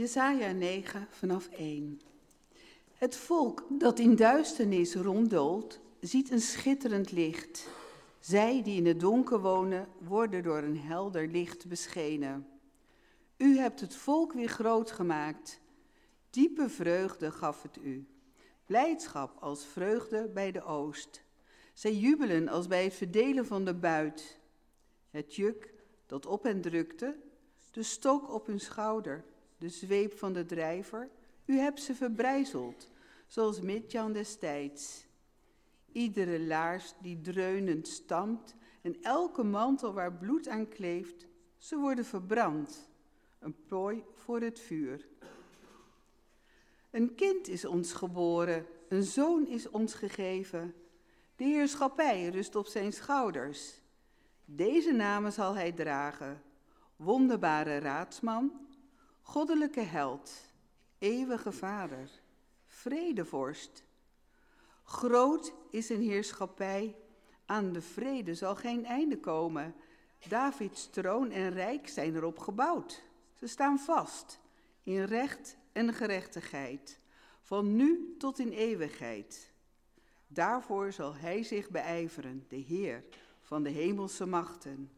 Jesaja 9 vanaf 1. Het volk dat in duisternis ronddoolt, ziet een schitterend licht. Zij die in het donker wonen, worden door een helder licht beschenen. U hebt het volk weer groot gemaakt. Diepe vreugde gaf het u. Blijdschap als vreugde bij de oost. Zij jubelen als bij het verdelen van de buit. Het juk dat op hen drukte, de stok op hun schouder, de zweep van de drijver, u hebt ze verbrijzeld, zoals Midjan destijds. Iedere laars die dreunend stampt en elke mantel waar bloed aan kleeft, ze worden verbrand, een prooi voor het vuur. Een kind is ons geboren, een zoon is ons gegeven. De heerschappij rust op zijn schouders. Deze namen zal hij dragen: wonderbare raadsman, goddelijke held, eeuwige vader, vredevorst. Groot is een heerschappij, aan de vrede zal geen einde komen. Davids troon en rijk zijn erop gebouwd. Ze staan vast in recht en gerechtigheid, van nu tot in eeuwigheid. Daarvoor zal hij zich beijveren, de Heer van de hemelse machten.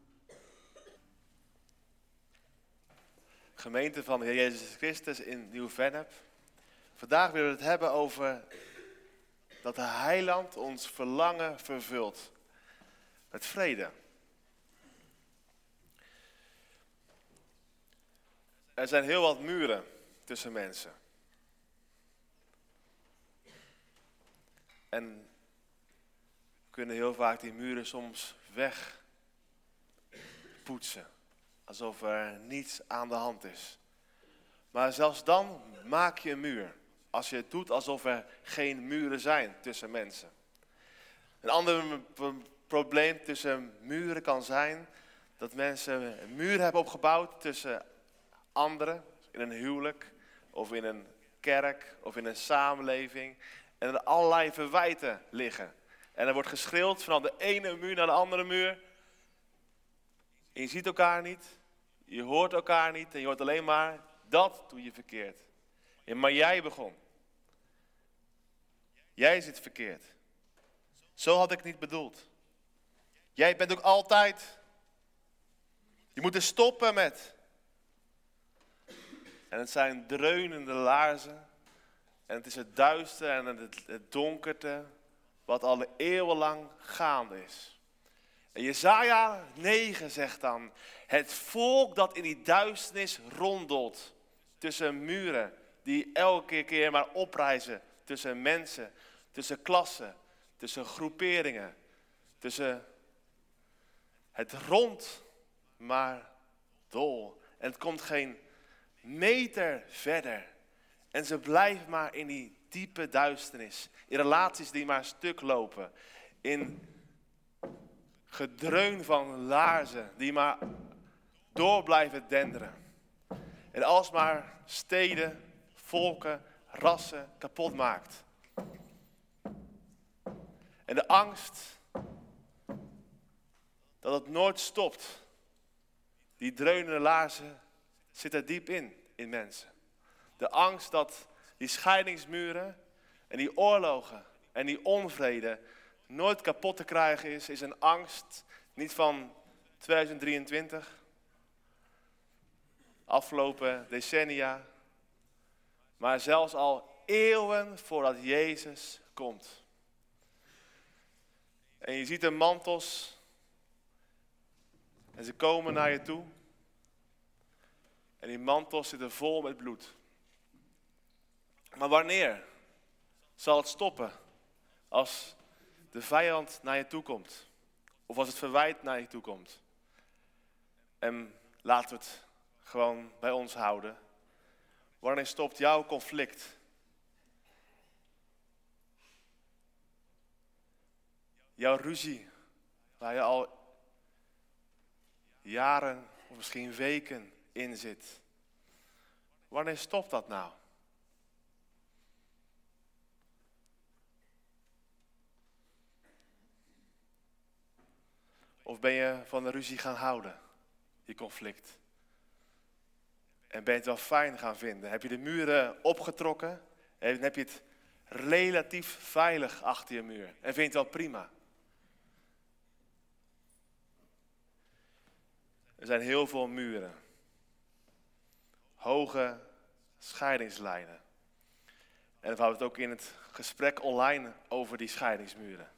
Gemeente van de Heer Jezus Christus in Nieuw-Vennep. Vandaag willen we het hebben over dat de heiland ons verlangen vervult met vrede. Er zijn heel wat muren tussen mensen. En kunnen heel vaak die muren soms wegpoetsen. Alsof er niets aan de hand is. Maar zelfs dan maak je een muur. Als je het doet alsof er geen muren zijn tussen mensen. Een ander probleem tussen muren kan zijn dat mensen een muur hebben opgebouwd tussen anderen, in een huwelijk of in een kerk of in een samenleving. En er allerlei verwijten liggen. En er wordt geschreeuwd van de ene muur naar de andere muur. En je ziet elkaar niet, je hoort elkaar niet en je hoort alleen maar, dat doe je verkeerd. En maar jij begon. Jij zit verkeerd. Zo had ik niet bedoeld. Jij bent ook altijd. Je moet er stoppen met. En het zijn dreunende laarzen. En het is het duister en het, het donkerte wat al eeuwenlang gaande is. En Jezaja 9 zegt dan, het volk dat in die duisternis rondelt tussen muren die elke keer maar oprijzen tussen mensen, tussen klassen, tussen groeperingen, tussen het rond maar dol. En het komt geen meter verder. En ze blijven maar in die diepe duisternis. In relaties die maar stuk lopen. In gedreun van laarzen die maar door blijven denderen. En alsmaar steden, volken, rassen kapot maakt. En de angst dat het nooit stopt. Die dreunende laarzen zit er diep in, in mensen. De angst dat die scheidingsmuren en die oorlogen en die onvrede nooit kapot te krijgen is, is een angst niet van 2023, afgelopen decennia, maar zelfs al eeuwen voordat Jezus komt. En je ziet de mantels en ze komen naar je toe. En die mantels zitten vol met bloed. Maar wanneer zal het stoppen? Als de vijand naar je toe komt. Of als het verwijt naar je toe komt. En laten we het gewoon bij ons houden. Wanneer stopt jouw conflict? Jouw ruzie, waar je al jaren of misschien weken in zit. Wanneer stopt dat nou? Of ben je van de ruzie gaan houden, die conflict? En ben je het wel fijn gaan vinden? Heb je de muren opgetrokken? En heb je het relatief veilig achter je muur? En vind je het wel prima? Er zijn heel veel muren. Hoge scheidingslijnen. En we hadden het ook in het gesprek online over die scheidingsmuren.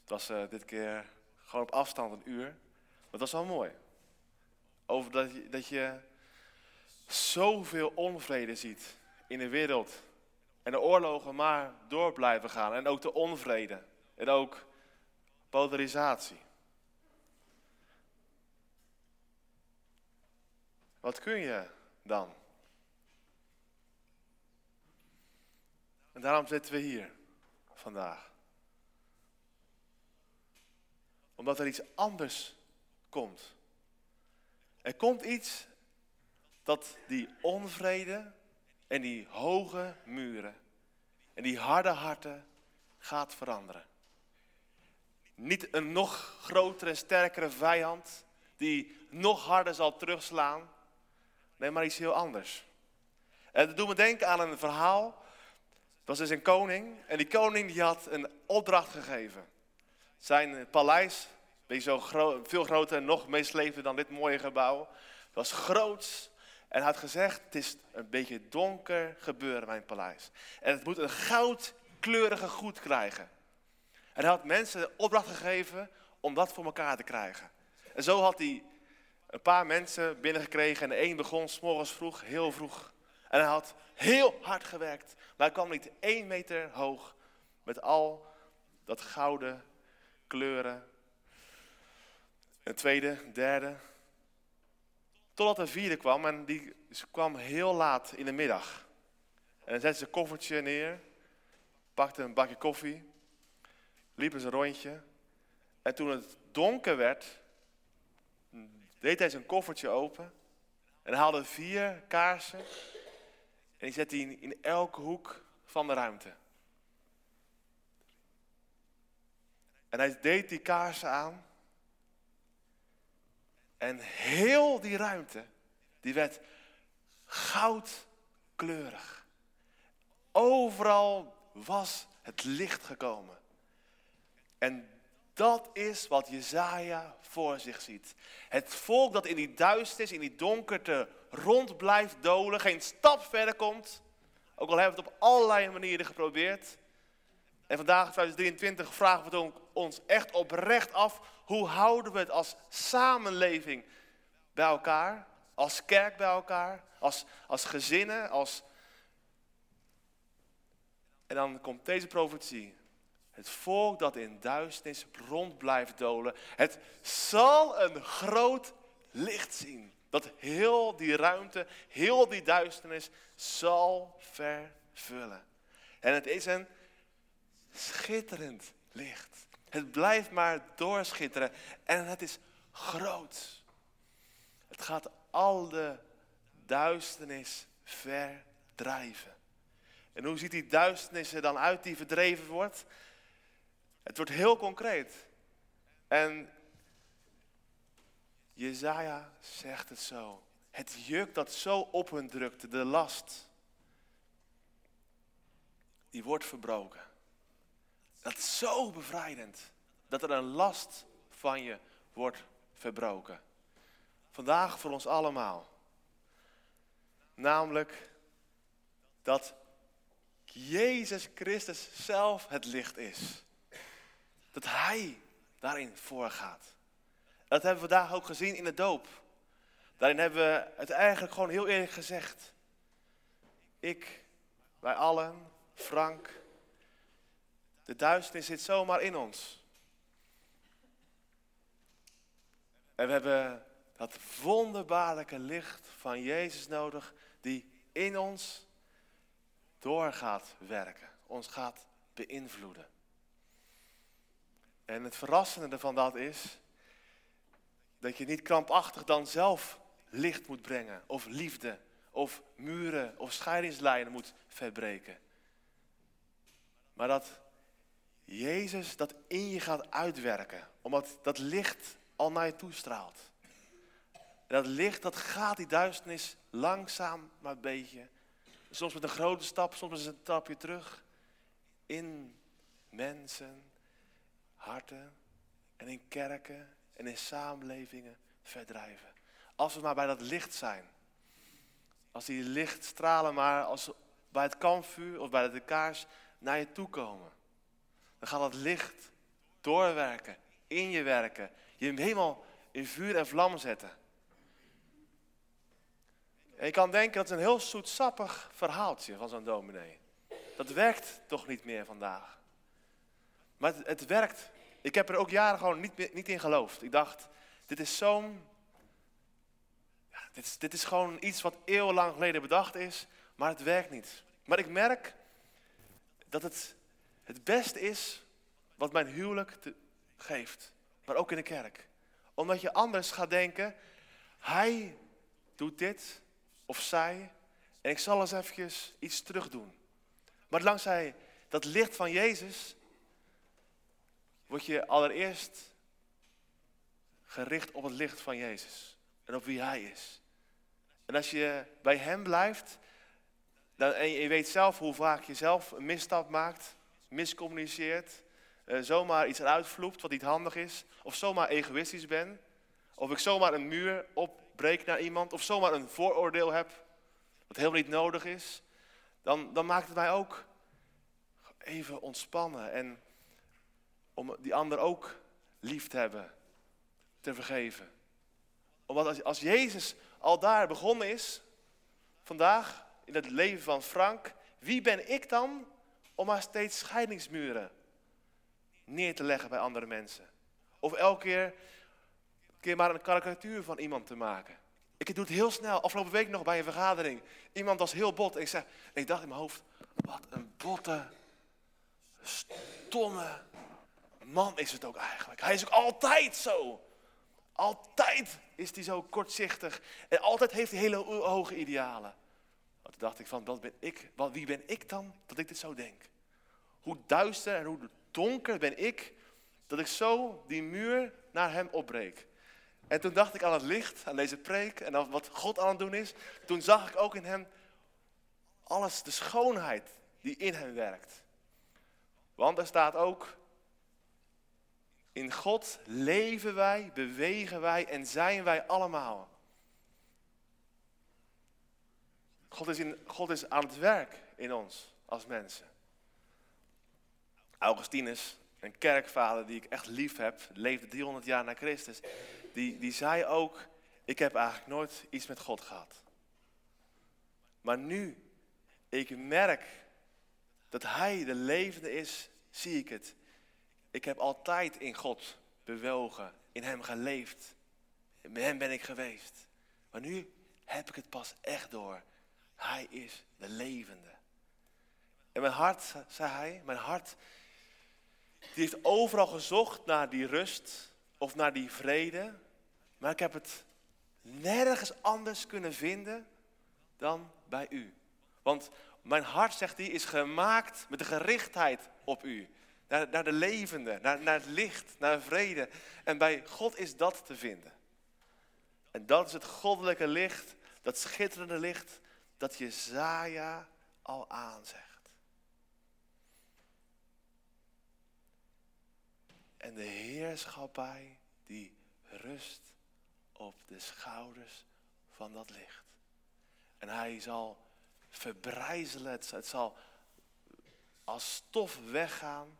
Het was uh, dit keer gewoon op afstand een uur. Maar dat was wel mooi. Over dat dat je zoveel onvrede ziet in de wereld. En de oorlogen maar door blijven gaan. En ook de onvrede. En ook polarisatie. Wat kun je dan? En daarom zitten we hier vandaag. Omdat er iets anders komt. Er komt iets dat die onvrede en die hoge muren en die harde harten gaat veranderen. Niet een nog grotere, sterkere vijand die nog harder zal terugslaan. Nee, maar iets heel anders. En dat doet me denken aan een verhaal. Dat was dus een koning. En die koning die had een opdracht gegeven. Zijn paleis, zo veel groter en nog meeslepend dan dit mooie gebouw. Was groots. En had gezegd, het is een beetje donker gebeuren mijn paleis. En het moet een goudkleurige goed krijgen. En hij had mensen de opdracht gegeven om dat voor elkaar te krijgen. En zo had hij een paar mensen binnengekregen. En de een begon s morgens vroeg, heel vroeg. En hij had heel hard gewerkt. Maar hij kwam niet één meter hoog met al dat gouden kleuren. Een tweede, derde. Totdat een vierde kwam en die kwam heel laat in de middag. En dan zette ze een koffertje neer, pakte een bakje koffie, liepen ze een rondje. En toen het donker werd, deed hij zijn koffertje open en haalde vier kaarsen en die zette hij in elke hoek van de ruimte. En hij deed die kaarsen aan en heel die ruimte, die werd goudkleurig. Overal was het licht gekomen. En dat is wat Jezaja voor zich ziet. Het volk dat in die duisternis, in die donkerte rond blijft dolen, geen stap verder komt. Ook al hebben we het op allerlei manieren geprobeerd. En vandaag, 2023, vragen we ons echt oprecht af, hoe houden we het als samenleving bij elkaar? Als kerk bij elkaar? Als, als gezinnen? Als... En dan komt deze profetie. Het volk dat in duisternis rond blijft dolen, het zal een groot licht zien. Dat heel die ruimte, heel die duisternis zal vervullen. En het is een schitterend licht. Het blijft maar doorschitteren en het is groot. Het gaat al de duisternis verdrijven. En hoe ziet die duisternis er dan uit die verdreven wordt? Het wordt heel concreet. En Jezaja zegt het zo. Het juk dat zo op hun drukte, de last, die wordt verbroken. Dat is zo bevrijdend. Dat er een last van je wordt verbroken. Vandaag voor ons allemaal. Namelijk dat Jezus Christus zelf het licht is. Dat Hij daarin voorgaat. Dat hebben we vandaag ook gezien in de doop. Daarin hebben we het eigenlijk gewoon heel eerlijk gezegd. Ik, wij allen, Frank, de duisternis zit zomaar in ons. En we hebben dat wonderbaarlijke licht van Jezus nodig, die in ons door gaat werken, ons gaat beïnvloeden. En het verrassende ervan dat is, dat je niet krampachtig dan zelf licht moet brengen, of liefde, of muren, of scheidingslijnen moet verbreken. Maar dat Jezus dat in je gaat uitwerken, omdat dat licht al naar je toestraalt. En dat licht, dat gaat die duisternis langzaam maar een beetje. Soms met een grote stap, soms met een stapje terug. In mensen, harten en in kerken en in samenlevingen verdrijven. Als we maar bij dat licht zijn. Als die lichtstralen maar als bij het kampvuur of bij de kaars naar je toe komen. Dan gaat dat licht doorwerken, in je werken. Je helemaal in vuur en vlam zetten. En je kan denken dat is een heel zoetsappig verhaaltje van zo'n dominee. Dat werkt toch niet meer vandaag. Maar het, werkt. Ik heb er ook jaren gewoon niet, niet in geloofd. Ik dacht, dit is zo'n... Dit, dit is gewoon iets wat eeuwenlang geleden bedacht is, maar het werkt niet. Maar ik merk dat het het beste is wat mijn huwelijk te, geeft. Maar ook in de kerk. Omdat je anders gaat denken, hij doet dit of zij en ik zal eens eventjes iets terug doen. Maar dankzij dat licht van Jezus word je allereerst gericht op het licht van Jezus en op wie Hij is. En als je bij Hem blijft dan, en je weet zelf hoe vaak je zelf een misstap maakt, miscommuniceert, uh, zomaar iets eruit vloept wat niet handig is, of zomaar egoïstisch ben, of ik zomaar een muur opbreek naar iemand, of zomaar een vooroordeel heb wat helemaal niet nodig is, dan, dan maakt het mij ook even ontspannen en om die ander ook lief te hebben, te vergeven. Omdat als, als Jezus al daar begonnen is, vandaag in het leven van Frank, wie ben ik dan om maar steeds scheidingsmuren neer te leggen bij andere mensen? Of elke keer, keer maar een karikatuur van iemand te maken. Ik doe het heel snel. Afgelopen week nog bij een vergadering. Iemand was heel bot. En ik, ik dacht in mijn hoofd, wat een botte, stomme man is het ook eigenlijk. Hij is ook altijd zo. Altijd is hij zo kortzichtig. En altijd heeft hij hele hoge idealen. Toen dacht ik van, wat ben ik, wat, wie ben ik dan dat ik dit zo denk? Hoe duister en hoe donker ben ik dat ik zo die muur naar hem opbreek. En toen dacht ik aan het licht, aan deze preek en aan wat God aan het doen is. Toen zag ik ook in hem alles, de schoonheid die in hem werkt. Want er staat ook, in God leven wij, bewegen wij en zijn wij allemaal. God is, in, God is aan het werk in ons als mensen. Augustinus, een kerkvader die ik echt lief heb, leefde 300 jaar na Christus. Die, die zei ook, ik heb eigenlijk nooit iets met God gehad. Maar nu ik merk dat Hij de levende is, zie ik het. Ik heb altijd in God bewogen, in Hem geleefd. Met Hem ben ik geweest. Maar nu heb ik het pas echt door. Hij is de levende. En mijn hart, zei hij, mijn hart, die heeft overal gezocht naar die rust of naar die vrede. Maar ik heb het nergens anders kunnen vinden dan bij u. Want mijn hart, zegt hij, is gemaakt met de gerichtheid op u. Naar, de levende, naar, naar het licht, naar vrede. En bij God is dat te vinden. En dat is het goddelijke licht, dat schitterende licht, dat Jezaja al aanzegt. En de heerschappij die rust op de schouders van dat licht. En hij zal verbrijzelen, het zal als stof weggaan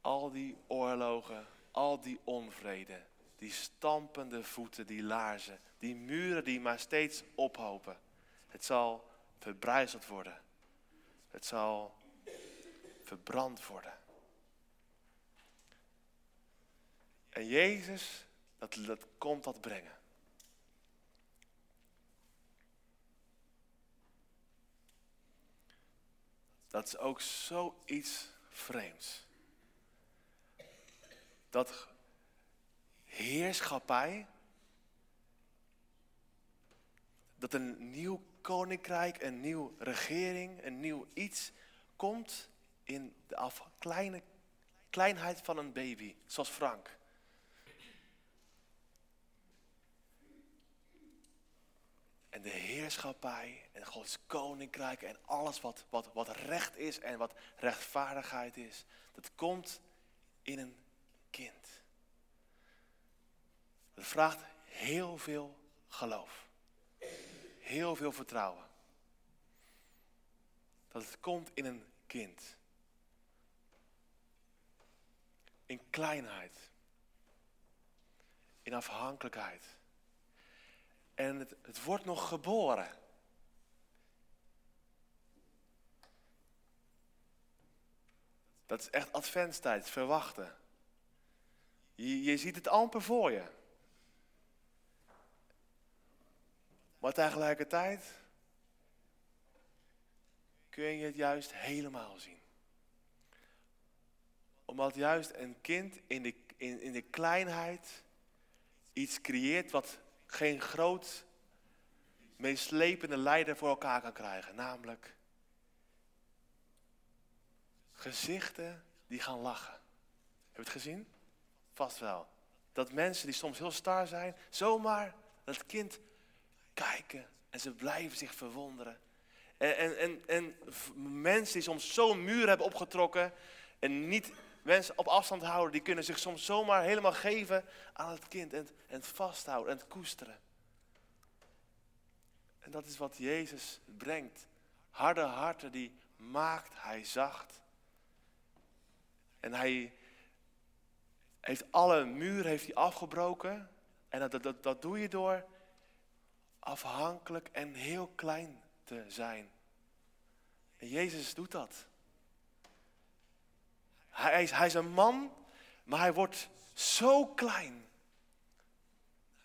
al die oorlogen, al die onvrede, die stampende voeten, die laarzen, die muren die maar steeds ophopen. Het zal verbrijzeld worden. Het zal verbrand worden. En Jezus, dat, dat komt dat brengen. Dat is ook zoiets vreemds dat heerschappij, dat een nieuw koninkrijk, een nieuw regering, een nieuw iets komt in de af, kleine, kleinheid van een baby, zoals Frank. en de heerschappij en Gods koninkrijk en alles wat, wat, wat recht is en wat rechtvaardigheid is, dat komt in een kind. Dat vraagt heel veel geloof. Heel veel vertrouwen. Dat het komt in een kind. In kleinheid. In afhankelijkheid. En het, het wordt nog geboren. Dat is echt adventstijd, verwachten. Je, je ziet het amper voor je. Maar tegelijkertijd kun je het juist helemaal zien. Omdat juist een kind in de, in, in de kleinheid iets creëert wat geen groot, meeslepende leider voor elkaar kan krijgen. Namelijk gezichten die gaan lachen. Heb je het gezien? Vast wel. Dat mensen die soms heel star zijn, zomaar dat kind kijken en ze blijven zich verwonderen. En, en, en, en mensen die soms zo'n muur hebben opgetrokken en niet mensen op afstand houden, die kunnen zich soms zomaar helemaal geven aan het kind en, en het vasthouden en het koesteren. En dat is wat Jezus brengt. Harde harten die maakt hij zacht. En hij heeft alle muren heeft hij afgebroken. En dat, dat, dat doe je door afhankelijk en heel klein te zijn. En Jezus doet dat. Hij is, hij is een man, maar hij wordt zo klein.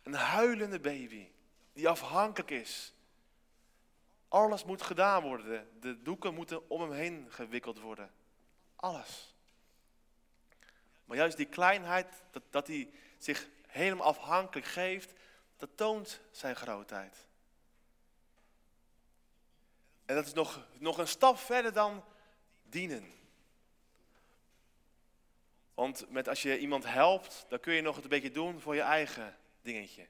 Een huilende baby die afhankelijk is. Alles moet gedaan worden. De doeken moeten om hem heen gewikkeld worden. Alles. Maar juist die kleinheid, dat, dat hij zich helemaal afhankelijk geeft, dat toont zijn grootheid. En dat is nog, nog een stap verder dan dienen. Want met, als je iemand helpt, dan kun je nog het een beetje doen voor je eigen dingetje.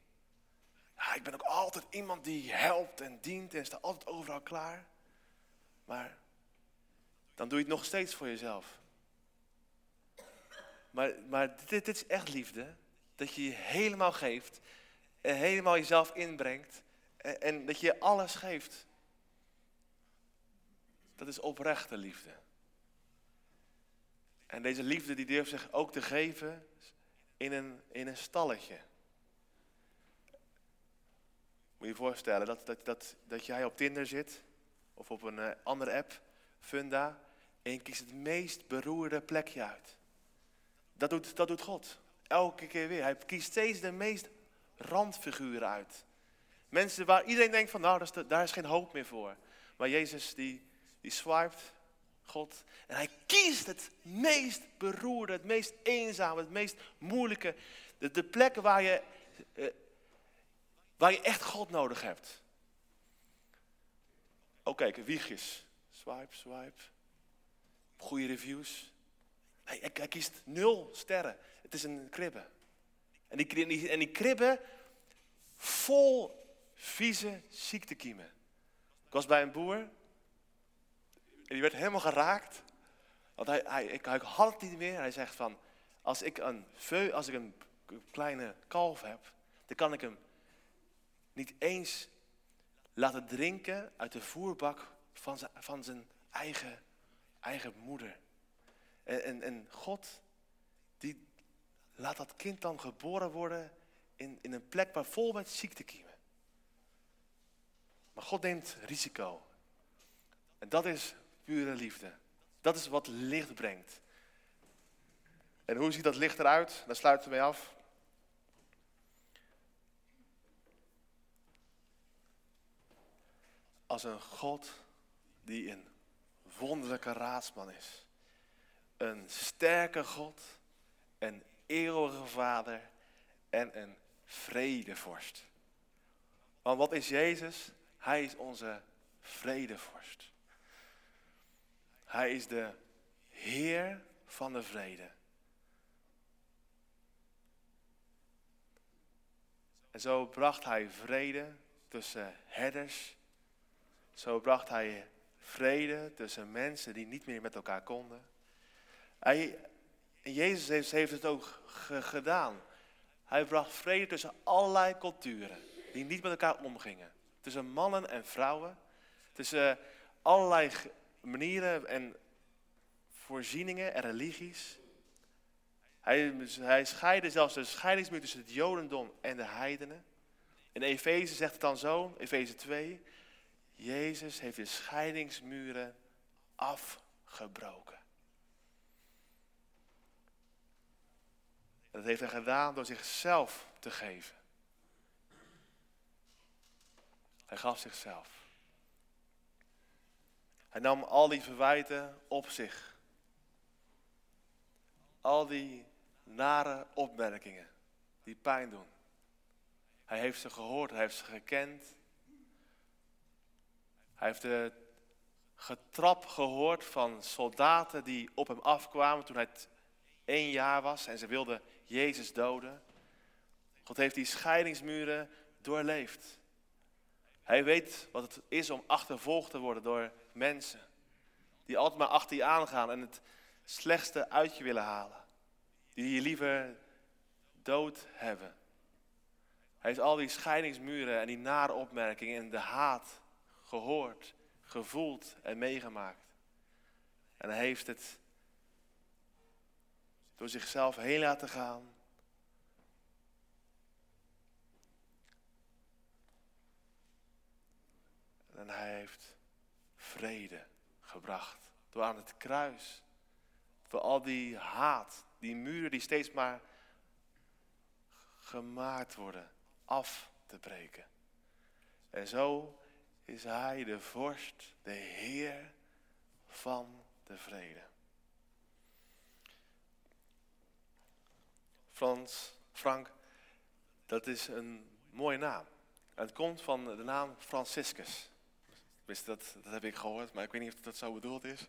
Ik ben ook altijd iemand die helpt en dient en staat altijd overal klaar. Maar dan doe je het nog steeds voor jezelf. Maar, maar dit, dit is echt liefde. Dat je je helemaal geeft en helemaal jezelf inbrengt en, en dat je alles geeft. Dat is oprechte liefde. En deze liefde die durft zich ook te geven in een, in een stalletje. Moet je je voorstellen dat, dat, dat, dat jij op Tinder zit of op een uh, andere app, Funda, en je kiest het meest beroerde plekje uit. Dat doet, dat doet God. Elke keer weer. Hij kiest steeds de meest randfiguren uit. Mensen waar iedereen denkt van, nou, daar is geen hoop meer voor. Maar Jezus die, die swipet, God, en hij kiest het meest beroerde, het meest eenzame, het meest moeilijke. De, de plekken waar je, eh, waar je echt God nodig hebt. Oh kijk, wiegjes. Swipe, swipe. Goede reviews. Hij, hij, kiest nul sterren. Het is een kribbe. En die, en kribben vol vieze ziektekiemen. Ik was bij een boer en die werd helemaal geraakt. Want hij, hij, hij had het niet meer. Hij zegt van, als ik, een veu, als ik een kleine kalf heb, dan kan ik hem niet eens laten drinken uit de voerbak van zijn, van zijn eigen, eigen moeder. En, en, en God, die laat dat kind dan geboren worden in, in een plek waar vol met ziektekiemen. Maar God neemt risico. En dat is pure liefde. Dat is wat licht brengt. En hoe ziet dat licht eruit? Daar sluiten we mee af. Als een God die een wonderlijke raadsman is. Een sterke God, een eeuwige Vader en een vredevorst. Want wat is Jezus? Hij is onze vredevorst. Hij is de Heer van de vrede. En zo bracht hij vrede tussen herders. Zo bracht hij vrede tussen mensen die niet meer met elkaar konden. Hij, en Jezus heeft, het ook gedaan. Hij bracht vrede tussen allerlei culturen die niet met elkaar omgingen. Tussen mannen en vrouwen. Tussen allerlei manieren en voorzieningen en religies. Hij, hij scheidde zelfs de scheidingsmuur tussen het Jodendom en de heidenen. In Efeze zegt het dan zo, Efeze 2. Jezus heeft de scheidingsmuren afgebroken. Dat heeft hij gedaan door zichzelf te geven. Hij gaf zichzelf. Hij nam al die verwijten op zich. Al die nare opmerkingen die pijn doen. Hij heeft ze gehoord, hij heeft ze gekend. Hij heeft de getrap gehoord van soldaten die op hem afkwamen toen hij één jaar was en ze wilden Jezus doden. God heeft die scheidingsmuren doorleefd. Hij weet wat het is om achtervolgd te worden door mensen. Die altijd maar achter je aangaan en het slechtste uit je willen halen. Die je liever dood hebben. Hij heeft al die scheidingsmuren en die nare opmerkingen en de haat gehoord, gevoeld en meegemaakt. En hij heeft het door zichzelf heen laten gaan. En hij heeft vrede gebracht door aan het kruis. Voor al die haat, die muren die steeds maar gemaakt worden, af te breken. En zo is hij de vorst, de Heer van de vrede. Frans, Frank, dat is een mooie naam. het komt van de naam Franciscus. dat, dat heb ik gehoord, maar ik weet niet of dat zo bedoeld is.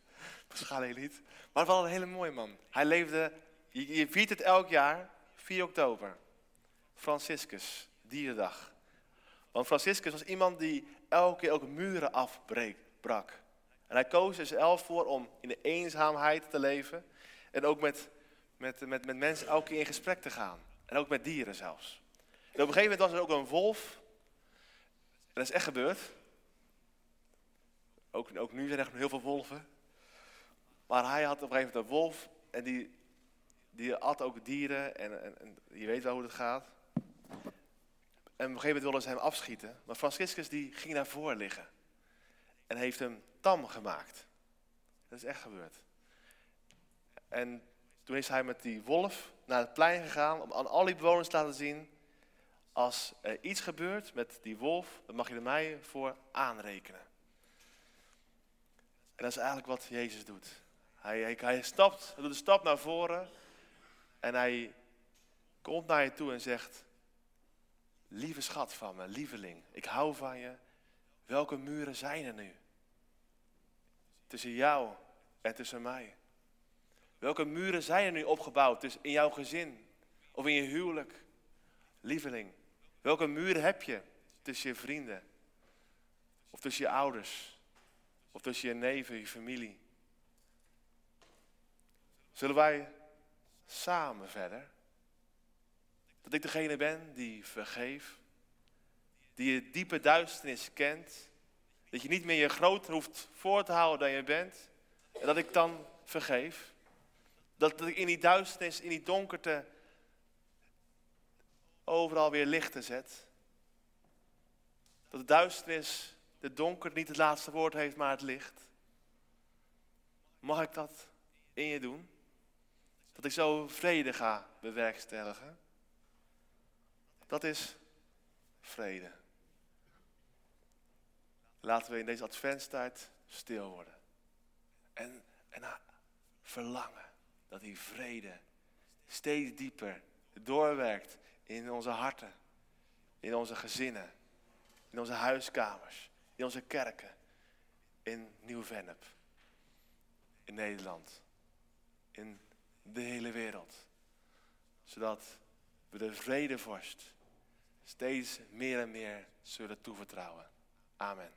Waarschijnlijk niet. Maar wel een hele mooie man. Hij leefde, je, viert het elk jaar, 4 oktober. Franciscus, dierendag. Want Franciscus was iemand die elke keer ook muren afbrak. En hij koos er zelf voor om in de eenzaamheid te leven. En ook met met, met, met mensen elke keer in gesprek te gaan. En ook met dieren zelfs. Op een gegeven moment was er ook een wolf. Dat is echt gebeurd. Ook, ook nu zijn er heel veel wolven. Maar hij had op een gegeven moment een wolf. En die, die at ook dieren. En, en, en je weet wel hoe het gaat. En op een gegeven moment wilden ze hem afschieten. Maar Franciscus die ging naar voren liggen. En heeft hem tam gemaakt. Dat is echt gebeurd. En toen is hij met die wolf naar het plein gegaan om aan al die bewoners te laten zien, als er iets gebeurt met die wolf, dan mag je er mij voor aanrekenen. En dat is eigenlijk wat Jezus doet. Hij, hij, hij stapt, hij doet een stap naar voren en hij komt naar je toe en zegt, lieve schat van me, lieveling, ik hou van je. Welke muren zijn er nu? Tussen jou en tussen mij. Welke muren zijn er nu opgebouwd dus in jouw gezin of in je huwelijk? Lieveling, welke muren heb je tussen je vrienden? Of tussen je ouders? Of tussen je neven, je familie? Zullen wij samen verder? Dat ik degene ben die vergeef, die je diepe duisternis kent, dat je niet meer je groter hoeft voor te houden dan je bent, en dat ik dan vergeef. Dat, ik in die duisternis, in die donkerte, overal weer lichten zet. Dat de duisternis, de donker niet het laatste woord heeft, maar het licht. Mag ik dat in je doen? Dat ik zo vrede ga bewerkstelligen. Dat is vrede. Laten we in deze adventstijd stil worden. En, en verlangen dat die vrede steeds dieper doorwerkt in onze harten, in onze gezinnen, in onze huiskamers, in onze kerken, in Nieuw-Vennep, in Nederland, in de hele wereld. Zodat we de vredevorst, steeds meer en meer zullen toevertrouwen. Amen.